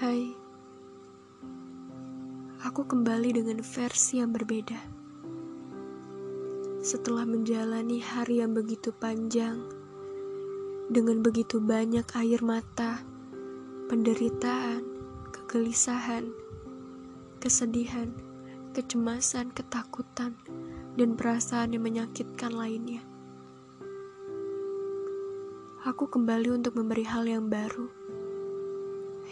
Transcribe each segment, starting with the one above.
Hai, aku kembali dengan versi yang berbeda. Setelah menjalani hari yang begitu panjang, dengan begitu banyak air mata, penderitaan, kegelisahan, kesedihan, kecemasan, ketakutan, dan perasaan yang menyakitkan lainnya. Aku kembali untuk memberi hal yang baru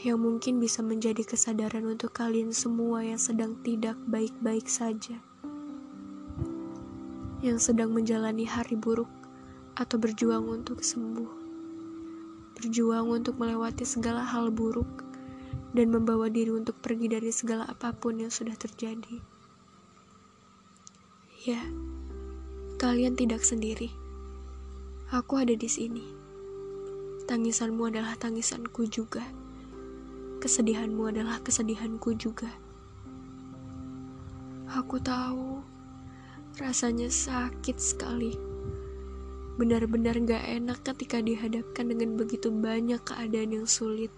yang mungkin bisa menjadi kesadaran untuk kalian semua yang sedang tidak baik-baik saja, yang sedang menjalani hari buruk atau berjuang untuk sembuh, berjuang untuk melewati segala hal buruk dan membawa diri untuk pergi dari segala apa pun yang sudah terjadi. Ya, kalian tidak sendiri. Aku ada di sini. Tangisanmu adalah tangisanku juga kesedihanmu adalah kesedihanku juga. Aku tahu rasanya sakit sekali. Benar-benar gak enak ketika dihadapkan dengan begitu banyak keadaan yang sulit.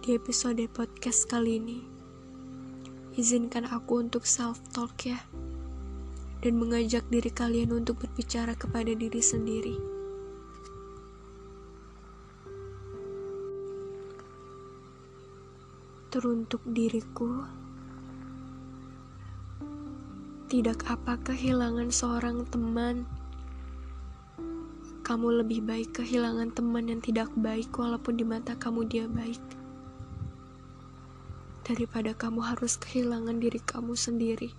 Di episode podcast kali ini, izinkan aku untuk self-talk ya, dan mengajak diri kalian untuk berbicara kepada diri sendiri. Teruntuk diriku. Tidak apa kehilangan seorang teman. Kamu lebih baik kehilangan teman yang tidak baik walaupun di mata kamu dia baik. Daripada kamu harus kehilangan diri kamu sendiri.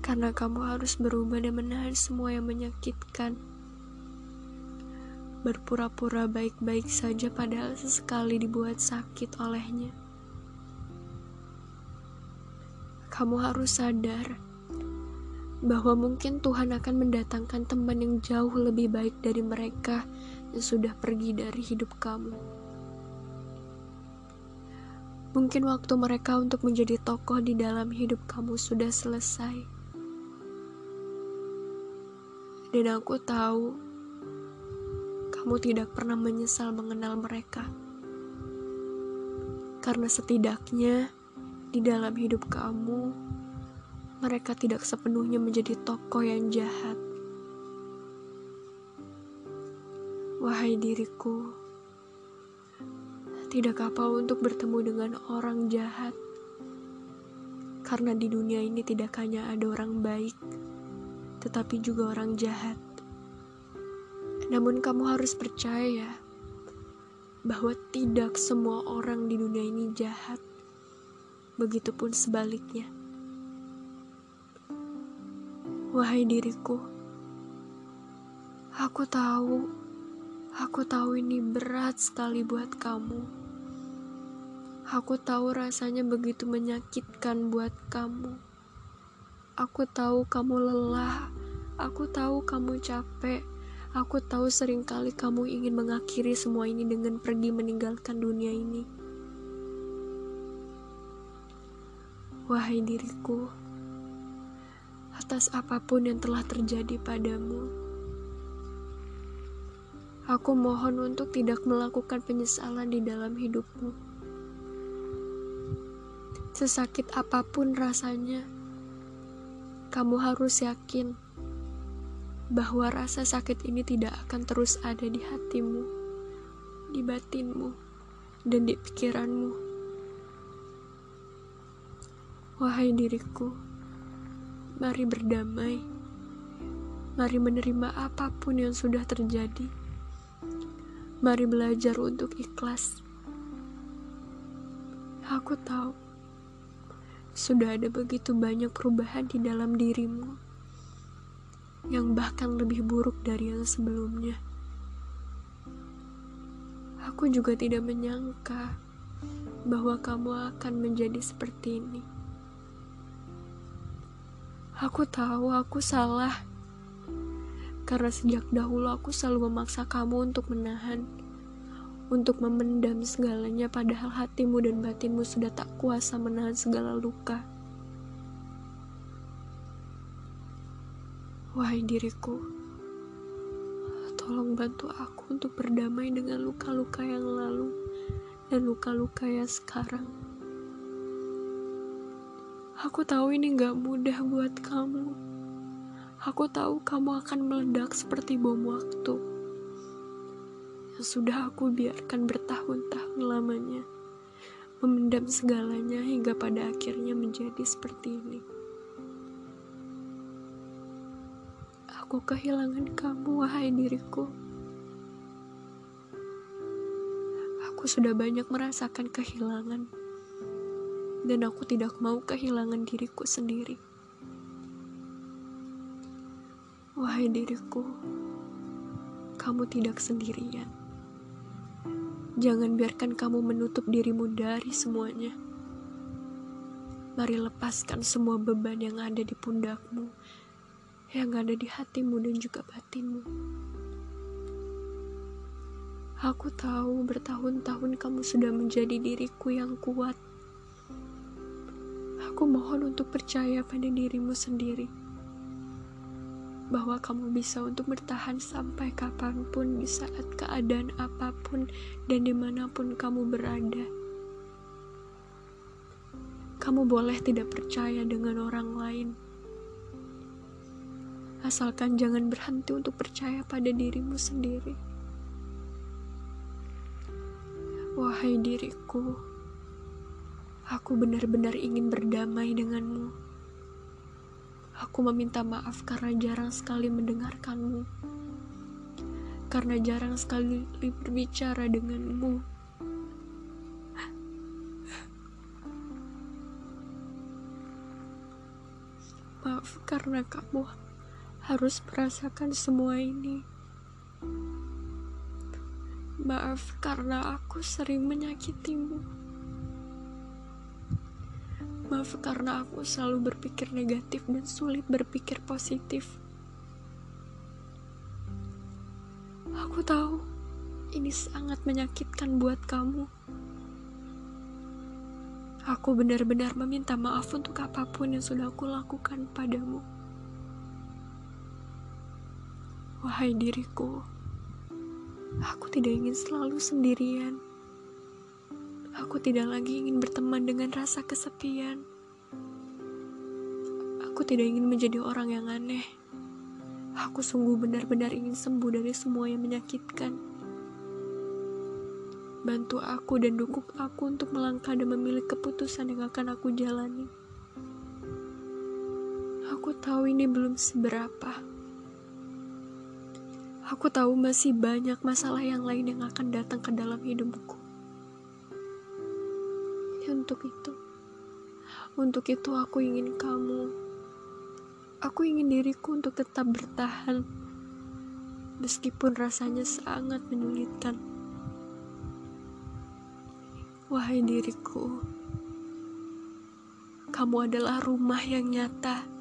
Karena kamu harus berubah dan menahan semua yang menyakitkan berpura-pura baik-baik saja padahal sesekali dibuat sakit olehnya. Kamu harus sadar bahwa mungkin Tuhan akan mendatangkan teman yang jauh lebih baik dari mereka yang sudah pergi dari hidup kamu. Mungkin waktu mereka untuk menjadi tokoh di dalam hidup kamu sudah selesai. Dan aku tahu kamu tidak pernah menyesal mengenal mereka. Karena setidaknya di dalam hidup kamu, mereka tidak sepenuhnya menjadi tokoh yang jahat. Wahai diriku, tidak apa untuk bertemu dengan orang jahat. Karena di dunia ini tidak hanya ada orang baik, tetapi juga orang jahat. Namun kamu harus percaya bahwa tidak semua orang di dunia ini jahat. Begitupun sebaliknya. Wahai diriku, aku tahu, aku tahu ini berat sekali buat kamu. Aku tahu rasanya begitu menyakitkan buat kamu. Aku tahu kamu lelah, aku tahu kamu capek, Aku tahu sering kali kamu ingin mengakhiri semua ini dengan pergi meninggalkan dunia ini. Wahai diriku, atas apa pun yang telah terjadi padamu, aku mohon untuk tidak melakukan penyesalan di dalam hidupmu. Sesakit apa pun rasanya, kamu harus yakin bahwa rasa sakit ini tidak akan terus ada di hatimu, di batinmu, dan di pikiranmu. Wahai diriku, mari berdamai. Mari menerima apa pun yang sudah terjadi. Mari belajar untuk ikhlas. Aku tahu sudah ada begitu banyak perubahan di dalam dirimu yang bahkan lebih buruk dari yang sebelumnya. Aku juga tidak menyangka bahwa kamu akan menjadi seperti ini. Aku tahu aku salah, karena sejak dahulu aku selalu memaksa kamu untuk menahan, untuk memendam segalanya, padahal hatimu dan batinmu sudah tak kuasa menahan segala luka. Wahai diriku, Tolong bantu aku untuk berdamai dengan luka-luka yang lalu dan luka-luka yang sekarang. Aku tahu ini gak mudah buat kamu. Aku tahu kamu akan meledak seperti bom waktu yang sudah aku biarkan bertahun-tahun lamanya, memendam segalanya hingga pada akhirnya menjadi seperti ini. Aku kehilangan kamu, wahai diriku. Aku sudah banyak merasakan kehilangan, dan aku tidak mau kehilangan diriku sendiri. Wahai diriku, kamu tidak sendirian. Jangan biarkan kamu menutup dirimu dari semuanya. Mari lepaskan semua beban yang ada di pundakmu yang ada di hatimu dan juga batinmu. Aku tahu bertahun-tahun kamu sudah menjadi diriku yang kuat. Aku mohon untuk percaya pada dirimu sendiri. Bahwa kamu bisa untuk bertahan sampai kapan pun di saat keadaan apa pun dan di mana pun kamu berada. Kamu boleh tidak percaya dengan orang lain asalkan jangan berhenti untuk percaya pada dirimu sendiri. Wahai diriku, aku benar-benar ingin berdamai denganmu. Aku meminta maaf karena jarang sekali mendengarkanmu, karena jarang sekali berbicara denganmu. Maaf karena kamu harus merasakan semua ini. Maaf karena aku sering menyakitimu. Maaf karena aku selalu berpikir negatif dan sulit berpikir positif. Aku tahu ini sangat menyakitkan buat kamu. Aku benar-benar meminta maaf untuk apa pun yang sudah aku lakukan padamu. Wahai diriku, aku tidak ingin selalu sendirian. Aku tidak lagi ingin berteman dengan rasa kesepian. Aku tidak ingin menjadi orang yang aneh. Aku sungguh benar-benar ingin sembuh dari semua yang menyakitkan. Bantu aku dan dukung aku untuk melangkah dan memilih keputusan yang akan aku jalani. Aku tahu ini belum seberapa Aku tahu masih banyak masalah yang lain yang akan datang ke dalam hidupku. Ya, untuk itu, untuk itu aku ingin kamu. Aku ingin diriku untuk tetap bertahan, meskipun rasanya sangat menyulitkan. Wahai diriku, kamu adalah rumah yang nyata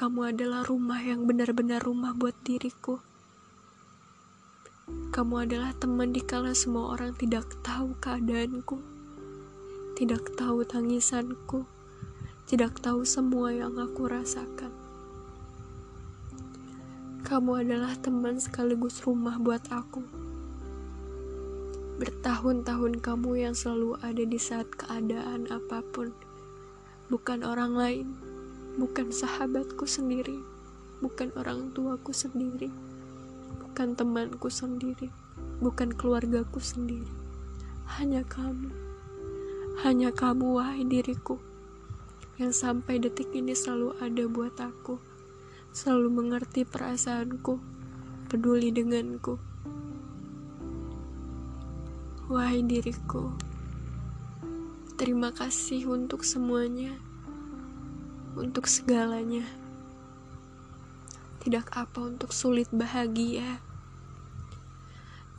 kamu adalah rumah yang benar-benar rumah buat diriku. Kamu adalah teman di kala semua orang tidak tahu keadaanku, tidak tahu tangisanku, tidak tahu semua yang aku rasakan. Kamu adalah teman sekaligus rumah buat aku. Bertahun-tahun kamu yang selalu ada di saat keadaan apa pun, bukan orang lain bukan sahabatku sendiri, bukan orang tuaku sendiri, bukan temanku sendiri, bukan keluargaku sendiri. Hanya kamu, hanya kamu, wahai diriku, yang sampai detik ini selalu ada buat aku, selalu mengerti perasaanku, peduli denganku. Wahai diriku, terima kasih untuk semuanya untuk segalanya. Tidak apa untuk sulit bahagia.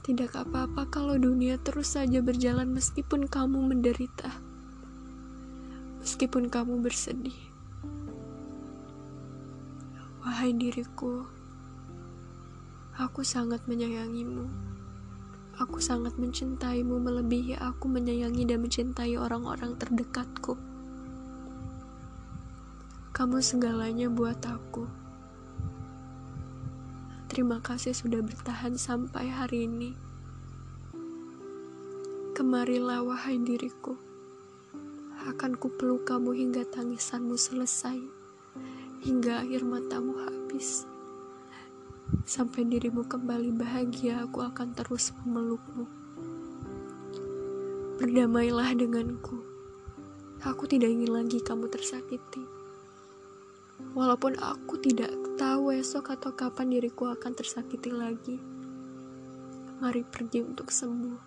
Tidak apa-apa kalau dunia terus saja berjalan meskipun kamu menderita. Meskipun kamu bersedih. Wahai diriku, aku sangat menyayangimu. Aku sangat mencintaimu melebihi aku menyayangi dan mencintai orang-orang terdekatku. Kamu segalanya buat aku. Terima kasih sudah bertahan sampai hari ini. Kemarilah wahai diriku. Akan kupeluk kamu hingga tangisanmu selesai. Hingga akhir matamu habis. Sampai dirimu kembali bahagia, aku akan terus memelukmu. Berdamailah denganku. Aku tidak ingin lagi kamu tersakiti. Walaupun aku tidak tahu esok atau kapan diriku akan tersakiti lagi. Mari pergi untuk sembuh.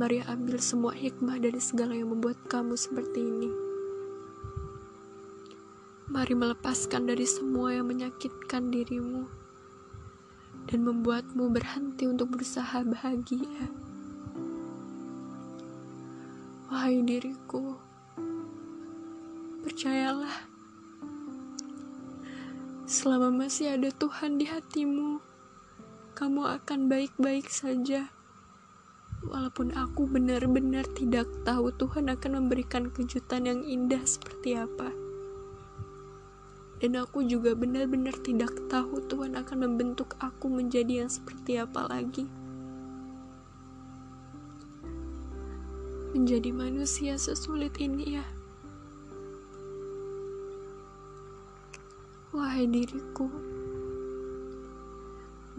Mari ambil semua hikmah dari segala yang membuat kamu seperti ini. Mari melepaskan dari semua yang menyakitkan dirimu dan membuatmu berhenti untuk berusaha bahagia. Wahai diriku, percayalah, selama masih ada Tuhan di hatimu, kamu akan baik-baik saja. Walaupun aku benar-benar tidak tahu Tuhan akan memberikan kejutan yang indah seperti apa. Dan aku juga benar-benar tidak tahu Tuhan akan membentuk aku menjadi yang seperti apa lagi. Menjadi manusia sesulit ini ya. Wahai diriku,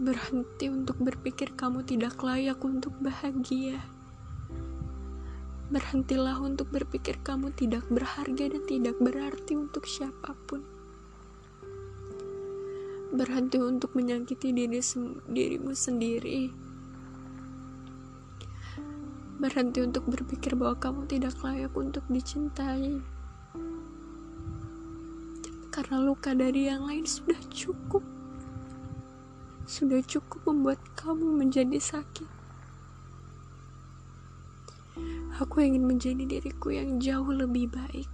berhenti untuk berpikir kamu tidak layak untuk bahagia. Berhentilah untuk berpikir kamu tidak berharga dan tidak berarti untuk siapa pun berhenti untuk menyakiti diri dirimu sendiri. Berhenti untuk berpikir bahwa kamu tidak layak untuk dicintai. Karena luka dari yang lain sudah cukup. Sudah cukup membuat kamu menjadi sakit. Aku ingin menjadi diriku yang jauh lebih baik.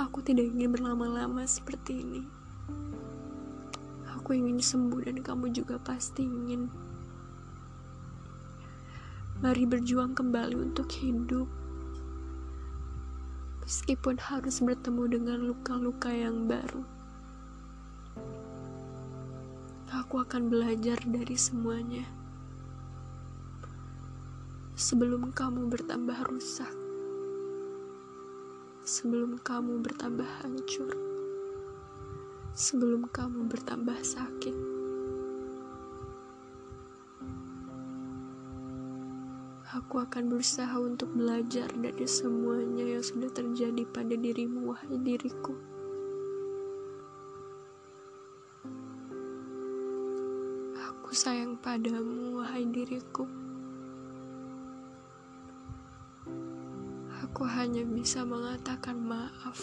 Aku tidak ingin berlama-lama seperti ini. Aku ingin sembuh dan kamu juga pasti ingin. Mari berjuang kembali untuk hidup. Meskipun harus bertemu dengan luka-luka yang baru. Aku akan belajar dari semuanya. Sebelum kamu bertambah rusak. Sebelum kamu bertambah hancur sebelum kamu bertambah sakit. Aku akan berusaha untuk belajar dari semuanya yang sudah terjadi pada dirimu, wahai diriku. Aku sayang padamu, wahai diriku. Aku hanya bisa mengatakan maaf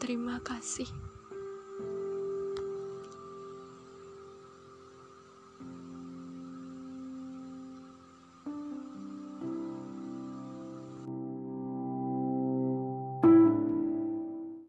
terima kasih.